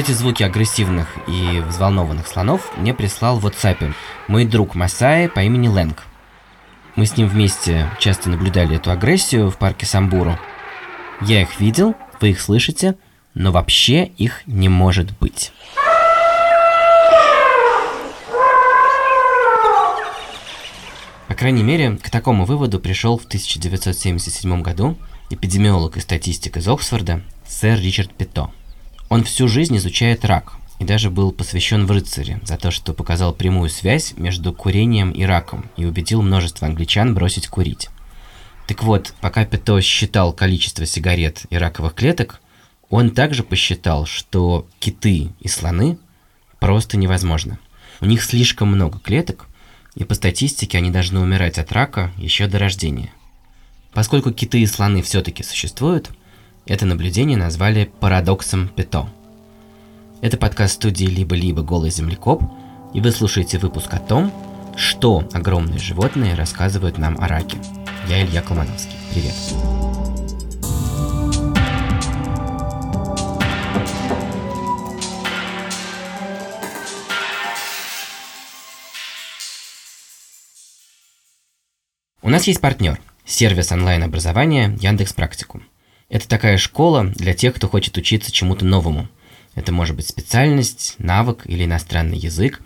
Эти звуки агрессивных и взволнованных слонов мне прислал в WhatsApp мой друг Масай по имени Лэнг. Мы с ним вместе часто наблюдали эту агрессию в парке Самбуру. Я их видел, вы их слышите, но вообще их не может быть. По крайней мере, к такому выводу пришел в 1977 году эпидемиолог и статистик из Оксфорда сэр Ричард Пито. Он всю жизнь изучает рак и даже был посвящен в рыцаре за то, что показал прямую связь между курением и раком и убедил множество англичан бросить курить. Так вот, пока Пито считал количество сигарет и раковых клеток, он также посчитал, что киты и слоны просто невозможно. У них слишком много клеток, и по статистике они должны умирать от рака еще до рождения. Поскольку киты и слоны все-таки существуют, это наблюдение назвали парадоксом Пето. Это подкаст студии «Либо-либо. Голый землекоп», и вы слушаете выпуск о том, что огромные животные рассказывают нам о раке. Я Илья Колмановский. Привет. У нас есть партнер – сервис онлайн-образования Яндекс Практикум. Это такая школа для тех, кто хочет учиться чему-то новому. Это может быть специальность, навык или иностранный язык.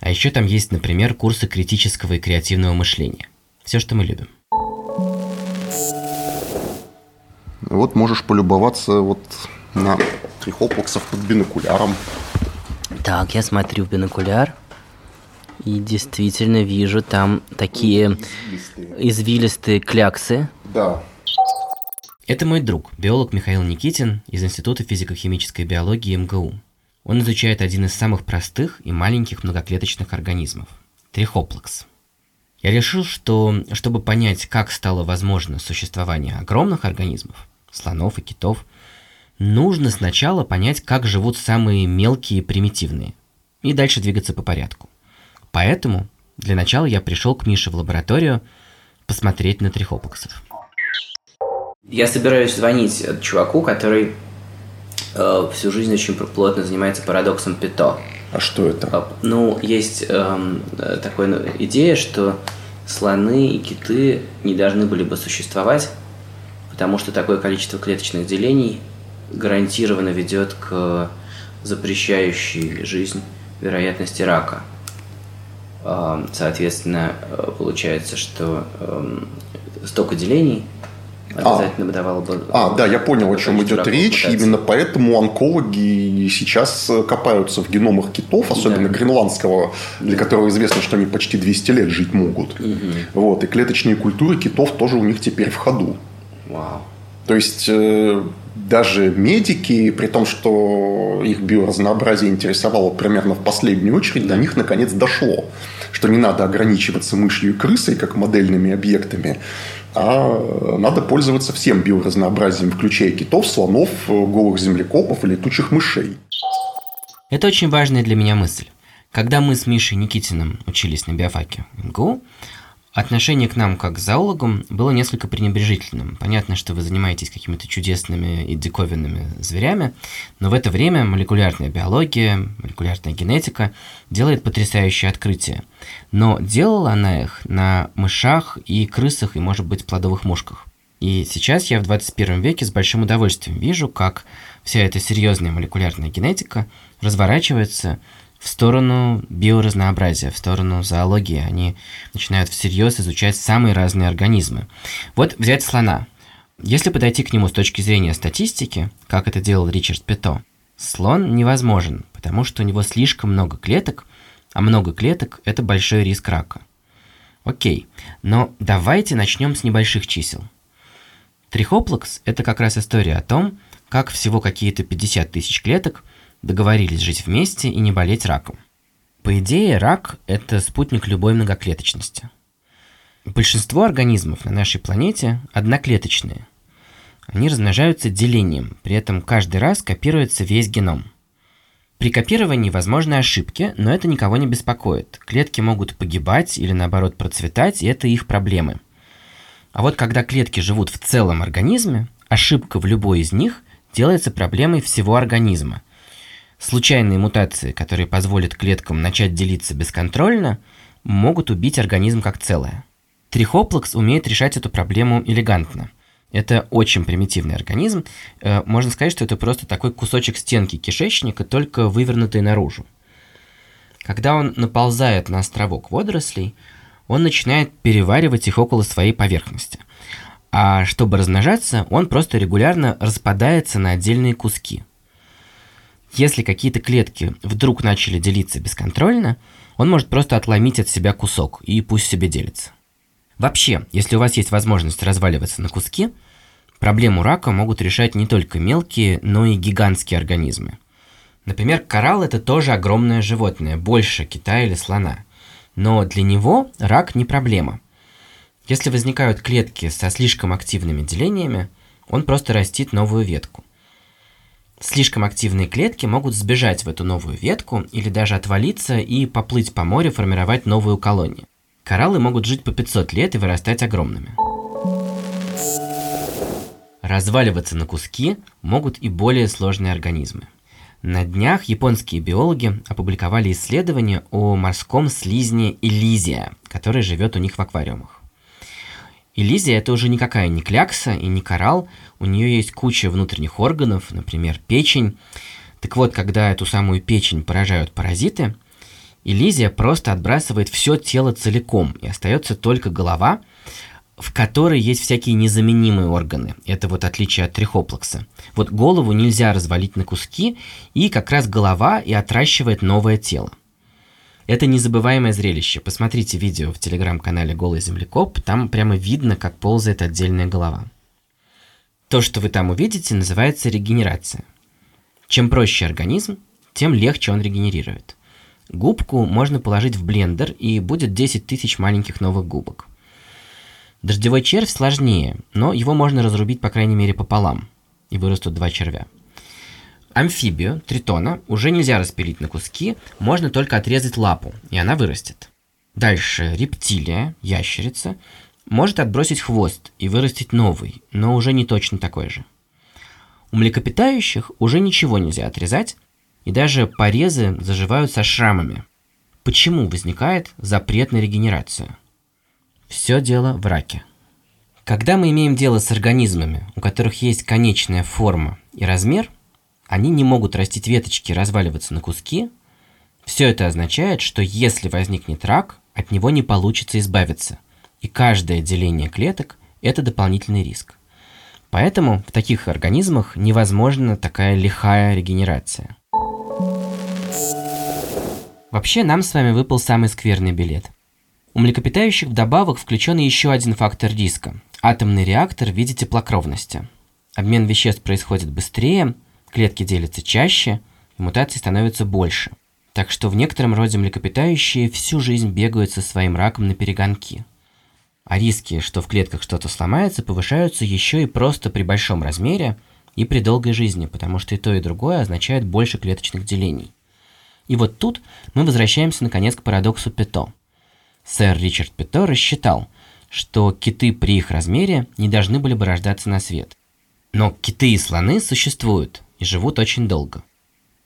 А еще там есть, например, курсы критического и креативного мышления. Все, что мы любим. Вот можешь полюбоваться вот на трихоплаксов под бинокуляром. Так, я смотрю в бинокуляр. И действительно вижу там такие извилистые, извилистые кляксы. Да. Это мой друг, биолог Михаил Никитин из Института физико-химической биологии МГУ. Он изучает один из самых простых и маленьких многоклеточных организмов – трихоплакс. Я решил, что чтобы понять, как стало возможно существование огромных организмов, слонов и китов, нужно сначала понять, как живут самые мелкие и примитивные, и дальше двигаться по порядку. Поэтому для начала я пришел к Мише в лабораторию посмотреть на трихопоксов. Я собираюсь звонить чуваку, который э, всю жизнь очень плотно занимается парадоксом Пито. А что это? А, ну, есть эм, э, такая идея, что слоны и киты не должны были бы существовать, потому что такое количество клеточных делений гарантированно ведет к запрещающей жизнь вероятности рака. Соответственно, э, получается, что эм, столько делений обязательно а, давало бы... А, да, я понял, о чем идет речь. Пытаться. Именно поэтому онкологи сейчас копаются в геномах китов, особенно да. гренландского, для которого известно, что они почти 200 лет жить могут. Угу. Вот, и клеточные культуры китов тоже у них теперь в ходу. Вау. То есть э, даже медики, при том, что их биоразнообразие интересовало примерно в последнюю очередь, до них наконец дошло, что не надо ограничиваться мышью и крысой как модельными объектами, а надо пользоваться всем биоразнообразием, включая китов, слонов, голых землекопов и летучих мышей. Это очень важная для меня мысль. Когда мы с Мишей Никитиным учились на биофаке МГУ, Отношение к нам, как к зоологам, было несколько пренебрежительным. Понятно, что вы занимаетесь какими-то чудесными и диковинными зверями, но в это время молекулярная биология, молекулярная генетика делает потрясающие открытия. Но делала она их на мышах и крысах, и, может быть, плодовых мушках. И сейчас я в 21 веке с большим удовольствием вижу, как вся эта серьезная молекулярная генетика разворачивается в сторону биоразнообразия, в сторону зоологии. Они начинают всерьез изучать самые разные организмы. Вот взять слона. Если подойти к нему с точки зрения статистики, как это делал Ричард Пето, слон невозможен, потому что у него слишком много клеток, а много клеток – это большой риск рака. Окей, но давайте начнем с небольших чисел. Трихоплакс – это как раз история о том, как всего какие-то 50 тысяч клеток – договорились жить вместе и не болеть раком. По идее, рак – это спутник любой многоклеточности. Большинство организмов на нашей планете одноклеточные. Они размножаются делением, при этом каждый раз копируется весь геном. При копировании возможны ошибки, но это никого не беспокоит. Клетки могут погибать или наоборот процветать, и это их проблемы. А вот когда клетки живут в целом организме, ошибка в любой из них делается проблемой всего организма. Случайные мутации, которые позволят клеткам начать делиться бесконтрольно, могут убить организм как целое. Трихоплакс умеет решать эту проблему элегантно. Это очень примитивный организм. Э, можно сказать, что это просто такой кусочек стенки кишечника, только вывернутый наружу. Когда он наползает на островок водорослей, он начинает переваривать их около своей поверхности. А чтобы размножаться, он просто регулярно распадается на отдельные куски. Если какие-то клетки вдруг начали делиться бесконтрольно, он может просто отломить от себя кусок и пусть себе делится. Вообще, если у вас есть возможность разваливаться на куски, проблему рака могут решать не только мелкие, но и гигантские организмы. Например, коралл – это тоже огромное животное, больше кита или слона. Но для него рак не проблема. Если возникают клетки со слишком активными делениями, он просто растит новую ветку. Слишком активные клетки могут сбежать в эту новую ветку или даже отвалиться и поплыть по морю, формировать новую колонию. Кораллы могут жить по 500 лет и вырастать огромными. Разваливаться на куски могут и более сложные организмы. На днях японские биологи опубликовали исследование о морском слизне Элизия, который живет у них в аквариумах. Элизия это уже никакая не клякса и не коралл, у нее есть куча внутренних органов, например, печень. Так вот, когда эту самую печень поражают паразиты, Элизия просто отбрасывает все тело целиком, и остается только голова, в которой есть всякие незаменимые органы. Это вот отличие от трихоплакса. Вот голову нельзя развалить на куски, и как раз голова и отращивает новое тело. Это незабываемое зрелище. Посмотрите видео в телеграм-канале «Голый землекоп», там прямо видно, как ползает отдельная голова. То, что вы там увидите, называется регенерация. Чем проще организм, тем легче он регенерирует. Губку можно положить в блендер, и будет 10 тысяч маленьких новых губок. Дождевой червь сложнее, но его можно разрубить по крайней мере пополам, и вырастут два червя. Амфибию, тритона, уже нельзя распилить на куски, можно только отрезать лапу, и она вырастет. Дальше рептилия, ящерица, может отбросить хвост и вырастить новый, но уже не точно такой же. У млекопитающих уже ничего нельзя отрезать, и даже порезы заживают со шрамами. Почему возникает запрет на регенерацию? Все дело в раке. Когда мы имеем дело с организмами, у которых есть конечная форма и размер, они не могут растить веточки и разваливаться на куски, все это означает, что если возникнет рак, от него не получится избавиться, и каждое деление клеток – это дополнительный риск. Поэтому в таких организмах невозможна такая лихая регенерация. Вообще, нам с вами выпал самый скверный билет. У млекопитающих вдобавок включен еще один фактор риска – атомный реактор в виде теплокровности. Обмен веществ происходит быстрее, клетки делятся чаще, и мутаций становится больше. Так что в некотором роде млекопитающие всю жизнь бегают со своим раком на перегонки. А риски, что в клетках что-то сломается, повышаются еще и просто при большом размере и при долгой жизни, потому что и то, и другое означает больше клеточных делений. И вот тут мы возвращаемся наконец к парадоксу Пето. Сэр Ричард Пето рассчитал, что киты при их размере не должны были бы рождаться на свет. Но киты и слоны существуют и живут очень долго.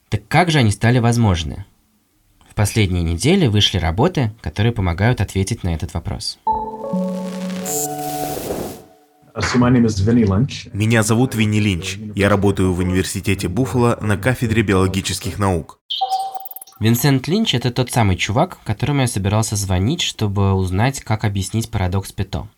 Так как же они стали возможны? В последние недели вышли работы, которые помогают ответить на этот вопрос. Меня зовут Винни Линч. Я работаю в университете Буффало на кафедре биологических наук. Винсент Линч – это тот самый чувак, которому я собирался звонить, чтобы узнать, как объяснить парадокс Пето.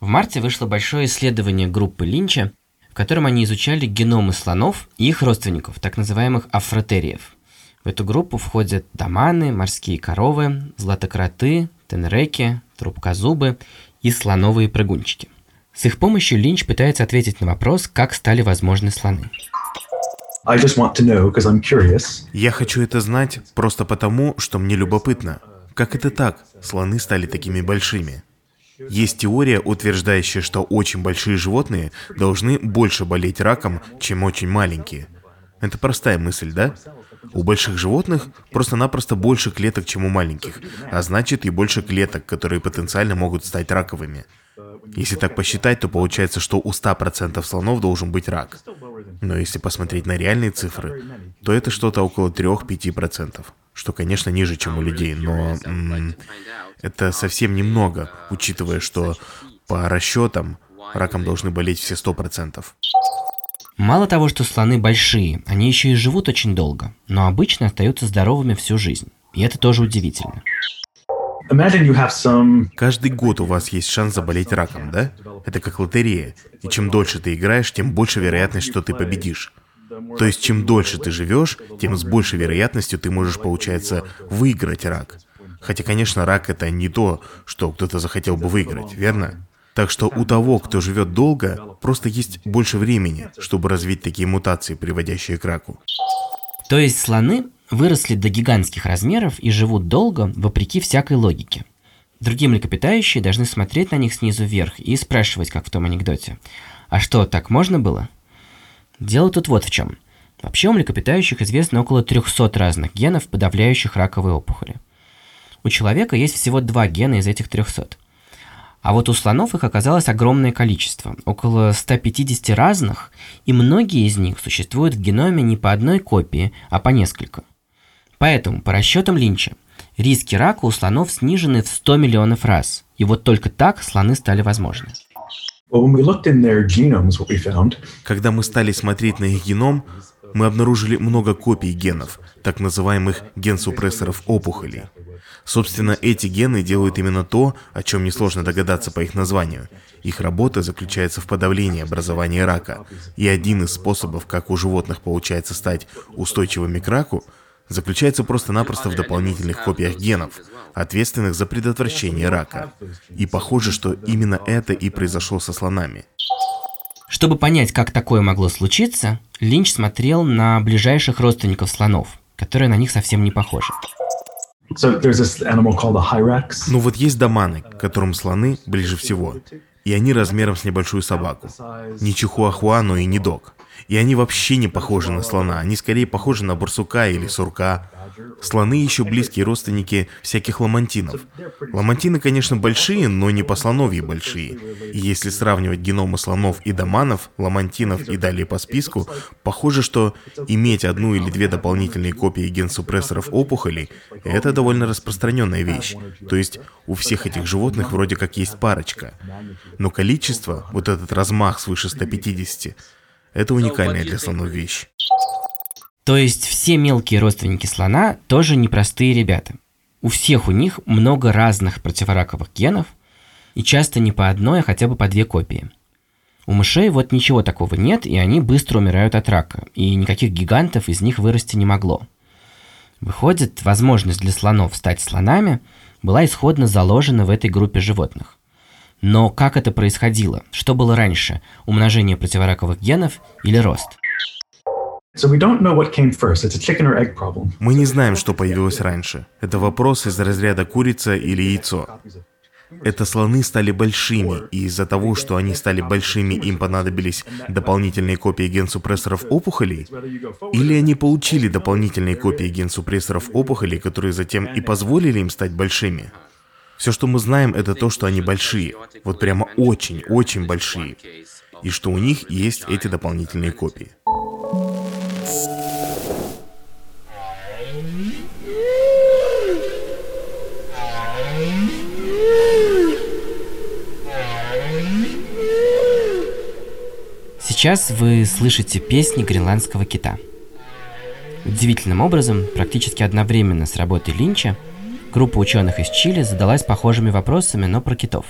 В марте вышло большое исследование группы Линча, котором они изучали геномы слонов и их родственников, так называемых афротериев. В эту группу входят доманы, морские коровы, златокроты, тенреки, трубкозубы и слоновые прыгунчики. С их помощью Линч пытается ответить на вопрос, как стали возможны слоны. Я хочу это знать просто потому, что мне любопытно. Как это так? Слоны стали такими большими. Есть теория, утверждающая, что очень большие животные должны больше болеть раком, чем очень маленькие. Это простая мысль, да? У больших животных просто-напросто больше клеток, чем у маленьких, а значит и больше клеток, которые потенциально могут стать раковыми. Если так посчитать, то получается, что у 100% слонов должен быть рак. Но если посмотреть на реальные цифры, то это что-то около 3-5%, что, конечно, ниже, чем у людей, но м- это совсем немного, учитывая, что по расчетам раком должны болеть все 100%. Мало того, что слоны большие, они еще и живут очень долго, но обычно остаются здоровыми всю жизнь. И это тоже удивительно. Каждый год у вас есть шанс заболеть раком, да? Это как лотерея. И чем дольше ты играешь, тем больше вероятность, что ты победишь. То есть, чем дольше ты живешь, тем с большей вероятностью ты можешь, получается, выиграть рак. Хотя, конечно, рак это не то, что кто-то захотел бы выиграть, верно? Так что у того, кто живет долго, просто есть больше времени, чтобы развить такие мутации, приводящие к раку. То есть слоны выросли до гигантских размеров и живут долго, вопреки всякой логике. Другие млекопитающие должны смотреть на них снизу вверх и спрашивать, как в том анекдоте. А что, так можно было? Дело тут вот в чем. Вообще у млекопитающих известно около 300 разных генов, подавляющих раковые опухоли. У человека есть всего два гена из этих 300. А вот у слонов их оказалось огромное количество, около 150 разных, и многие из них существуют в геноме не по одной копии, а по несколько. Поэтому, по расчетам Линча, риски рака у слонов снижены в 100 миллионов раз, и вот только так слоны стали возможны. Когда мы стали смотреть на их геном, мы обнаружили много копий генов, так называемых генсупрессоров опухолей. Собственно, эти гены делают именно то, о чем несложно догадаться по их названию. Их работа заключается в подавлении образования рака. И один из способов, как у животных получается стать устойчивыми к раку, заключается просто-напросто в дополнительных копиях генов, ответственных за предотвращение рака. И похоже, что именно это и произошло со слонами. Чтобы понять, как такое могло случиться, Линч смотрел на ближайших родственников слонов, которые на них совсем не похожи. Ну вот есть доманы, к которым слоны ближе всего. И они размером с небольшую собаку. Не чихуахуа, но и не дог. И они вообще не похожи на слона, они скорее похожи на барсука или сурка. Слоны еще близкие родственники всяких ламантинов. Ламантины, конечно, большие, но не по слоновьи большие. И если сравнивать геномы слонов и доманов, ламантинов и далее по списку, похоже, что иметь одну или две дополнительные копии генсупрессоров опухолей – это довольно распространенная вещь. То есть у всех этих животных вроде как есть парочка. Но количество, вот этот размах свыше 150, это уникальная для слонов вещь. То есть все мелкие родственники слона тоже непростые ребята. У всех у них много разных противораковых генов, и часто не по одной, а хотя бы по две копии. У мышей вот ничего такого нет, и они быстро умирают от рака, и никаких гигантов из них вырасти не могло. Выходит, возможность для слонов стать слонами была исходно заложена в этой группе животных. Но как это происходило? Что было раньше? Умножение противораковых генов или рост? Мы не знаем, что появилось раньше. Это вопрос из разряда курица или яйцо. Это слоны стали большими, и из-за того, что они стали большими, им понадобились дополнительные копии генсупрессоров опухолей? Или они получили дополнительные копии генсупрессоров опухолей, которые затем и позволили им стать большими? Все, что мы знаем, это то, что они большие. Вот прямо очень-очень большие. И что у них есть эти дополнительные копии. Сейчас вы слышите песни гренландского кита. Удивительным образом, практически одновременно с работой Линча, группа ученых из Чили задалась похожими вопросами, но про китов.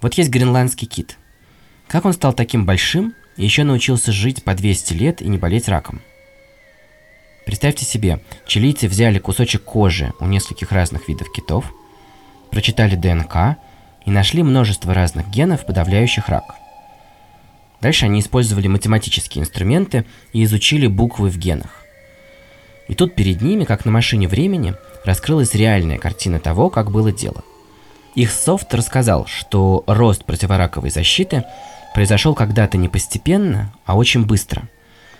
Вот есть гренландский кит. Как он стал таким большим еще научился жить по 200 лет и не болеть раком? Представьте себе, чилийцы взяли кусочек кожи у нескольких разных видов китов, прочитали ДНК и нашли множество разных генов, подавляющих рак – Дальше они использовали математические инструменты и изучили буквы в генах. И тут перед ними, как на машине времени, раскрылась реальная картина того, как было дело. Их софт рассказал, что рост противораковой защиты произошел когда-то не постепенно, а очень быстро.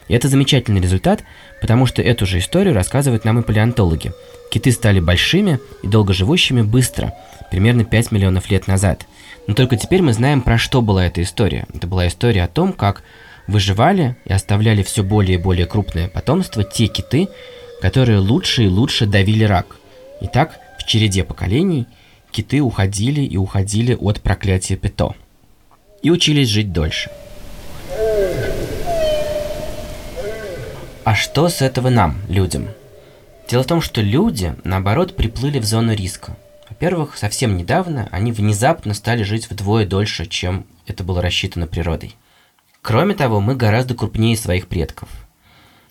И это замечательный результат, потому что эту же историю рассказывают нам и палеонтологи. Киты стали большими и долгоживущими быстро, примерно 5 миллионов лет назад – но только теперь мы знаем, про что была эта история. Это была история о том, как выживали и оставляли все более и более крупное потомство те киты, которые лучше и лучше давили рак. И так, в череде поколений, киты уходили и уходили от проклятия Пето. И учились жить дольше. А что с этого нам, людям? Дело в том, что люди, наоборот, приплыли в зону риска. Во-первых, совсем недавно они внезапно стали жить вдвое дольше, чем это было рассчитано природой. Кроме того, мы гораздо крупнее своих предков.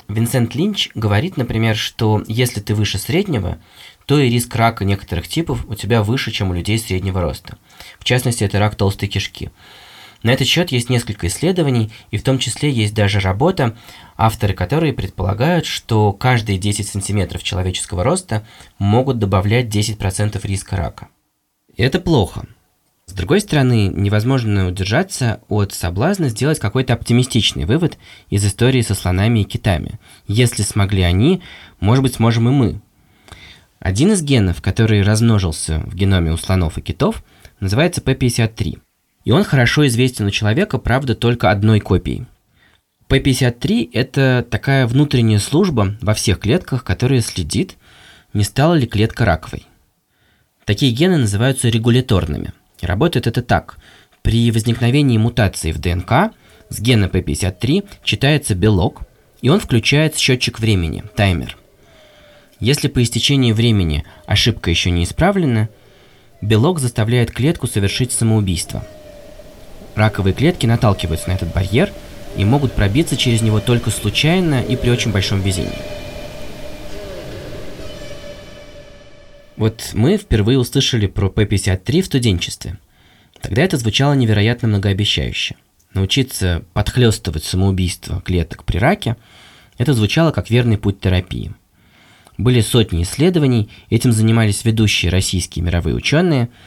Винсент Линч говорит, например, что если ты выше среднего, то и риск рака некоторых типов у тебя выше, чем у людей среднего роста. В частности, это рак толстой кишки. На этот счет есть несколько исследований, и в том числе есть даже работа, авторы которой предполагают, что каждые 10 сантиметров человеческого роста могут добавлять 10% риска рака. И это плохо. С другой стороны, невозможно удержаться от соблазна сделать какой-то оптимистичный вывод из истории со слонами и китами. Если смогли они, может быть, сможем и мы. Один из генов, который размножился в геноме у слонов и китов, называется P53. И он хорошо известен у человека, правда, только одной копией. P53 – это такая внутренняя служба во всех клетках, которая следит, не стала ли клетка раковой. Такие гены называются регуляторными. И работает это так. При возникновении мутации в ДНК с гена P53 читается белок, и он включает счетчик времени, таймер. Если по истечении времени ошибка еще не исправлена, белок заставляет клетку совершить самоубийство – Раковые клетки наталкиваются на этот барьер и могут пробиться через него только случайно и при очень большом везении. Вот мы впервые услышали про P53 в студенчестве. Тогда это звучало невероятно многообещающе. Научиться подхлестывать самоубийство клеток при раке – это звучало как верный путь терапии. Были сотни исследований, этим занимались ведущие российские мировые ученые –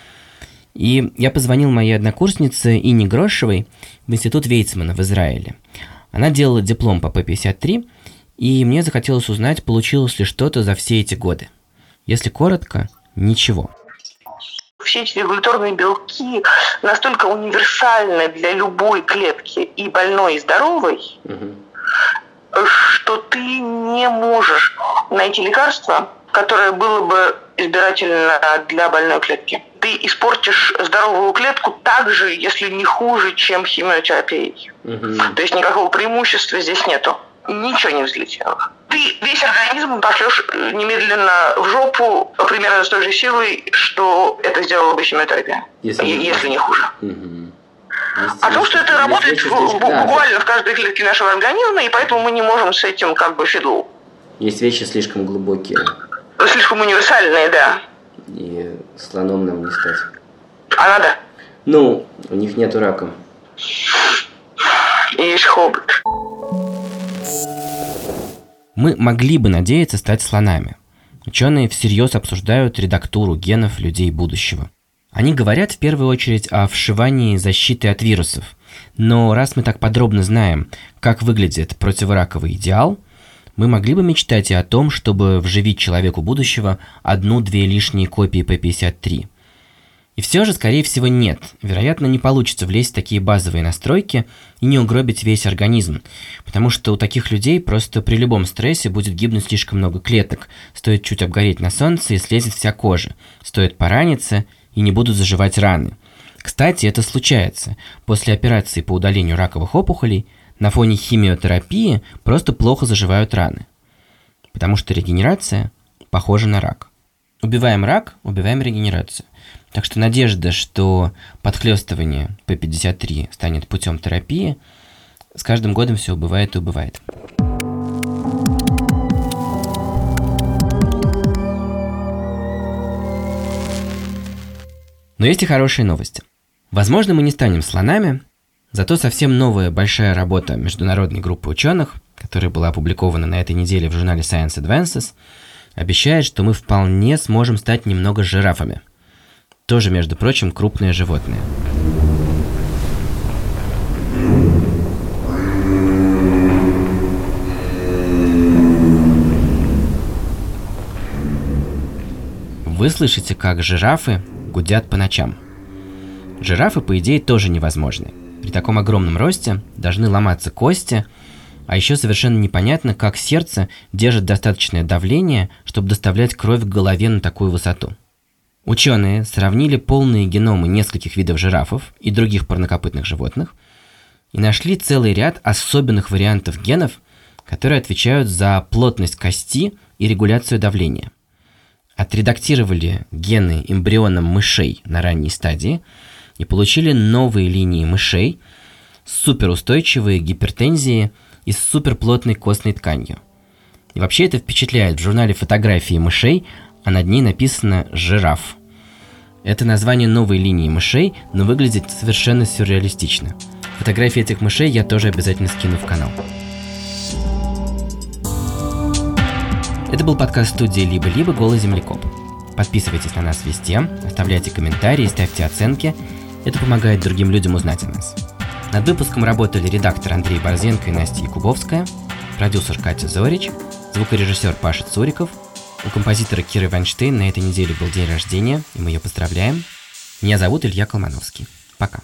и я позвонил моей однокурснице Ине Грошевой в институт Вейцмана в Израиле. Она делала диплом по П-53, и мне захотелось узнать, получилось ли что-то за все эти годы. Если коротко, ничего. Все эти регуляторные белки настолько универсальны для любой клетки, и больной, и здоровой, угу. что ты не можешь найти лекарство, которое было бы избирательно для больной клетки ты испортишь здоровую клетку так же, если не хуже, чем химиотерапией. Угу. То есть никакого преимущества здесь нету. Ничего не взлетело. Ты весь организм пошлешь немедленно в жопу примерно с той же силой, что это сделала бы химиотерапия. Если, если не хуже. Угу. О том, что это работает в, буквально в каждой клетке нашего организма, и поэтому мы не можем с этим как бы фидлу. Есть вещи слишком глубокие. Слишком универсальные, да и слоном нам не стать. А надо? Ну, у них нету рака. И есть хобот. Мы могли бы надеяться стать слонами. Ученые всерьез обсуждают редактуру генов людей будущего. Они говорят в первую очередь о вшивании защиты от вирусов. Но раз мы так подробно знаем, как выглядит противораковый идеал, мы могли бы мечтать и о том, чтобы вживить человеку будущего одну-две лишние копии P53. И все же, скорее всего, нет. Вероятно, не получится влезть в такие базовые настройки и не угробить весь организм, потому что у таких людей просто при любом стрессе будет гибнуть слишком много клеток, стоит чуть обгореть на солнце и слезет вся кожа, стоит пораниться и не будут заживать раны. Кстати, это случается. После операции по удалению раковых опухолей на фоне химиотерапии просто плохо заживают раны. Потому что регенерация похожа на рак. Убиваем рак, убиваем регенерацию. Так что надежда, что подхлестывание P53 станет путем терапии, с каждым годом все убывает и убывает. Но есть и хорошие новости. Возможно, мы не станем слонами, Зато совсем новая большая работа международной группы ученых, которая была опубликована на этой неделе в журнале Science Advances, обещает, что мы вполне сможем стать немного жирафами. Тоже, между прочим, крупные животные. Вы слышите, как жирафы гудят по ночам. Жирафы, по идее, тоже невозможны – При таком огромном росте должны ломаться кости, а еще совершенно непонятно, как сердце держит достаточное давление, чтобы доставлять кровь к голове на такую высоту. Ученые сравнили полные геномы нескольких видов жирафов и других парнокопытных животных и нашли целый ряд особенных вариантов генов, которые отвечают за плотность кости и регуляцию давления. Отредактировали гены эмбрионам мышей на ранней стадии и получили новые линии мышей, суперустойчивые к гипертензии и с суперплотной костной тканью. И вообще это впечатляет. В журнале фотографии мышей, а над ней написано «жираф». Это название новой линии мышей, но выглядит совершенно сюрреалистично. Фотографии этих мышей я тоже обязательно скину в канал. Это был подкаст студии «Либо-либо. Голый землекоп». Подписывайтесь на нас везде, оставляйте комментарии, ставьте оценки. Это помогает другим людям узнать о нас. Над выпуском работали редактор Андрей Борзенко и Настя Якубовская, продюсер Катя Зорич, звукорежиссер Паша Цуриков. У композитора Киры Вайнштейн на этой неделе был день рождения, и мы ее поздравляем. Меня зовут Илья Колмановский. Пока.